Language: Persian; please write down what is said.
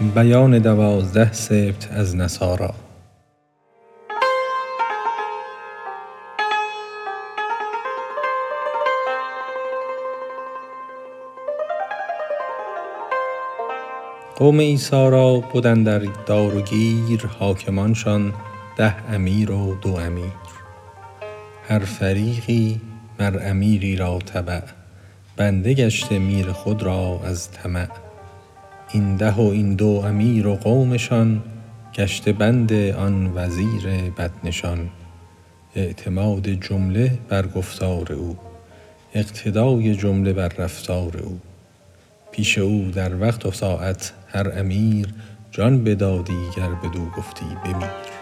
بیان دوازده سبط از نصارا. قوم عیسی را بد اندر دار و گیر حاکمانشان ده امیر و دو امیر. هر فریقی مر امیری را تبع بنده گشته میر خود را از طمع. این ده و این دو امیر و قومشان گشته بند آن وزیر بدنشان. اعتماد جمله بر گفتار او اقتدای جمله بر رفتار او. پیش او در وقت و ساعت هر امیر جان بدادی گر بدو گفتی بمیر.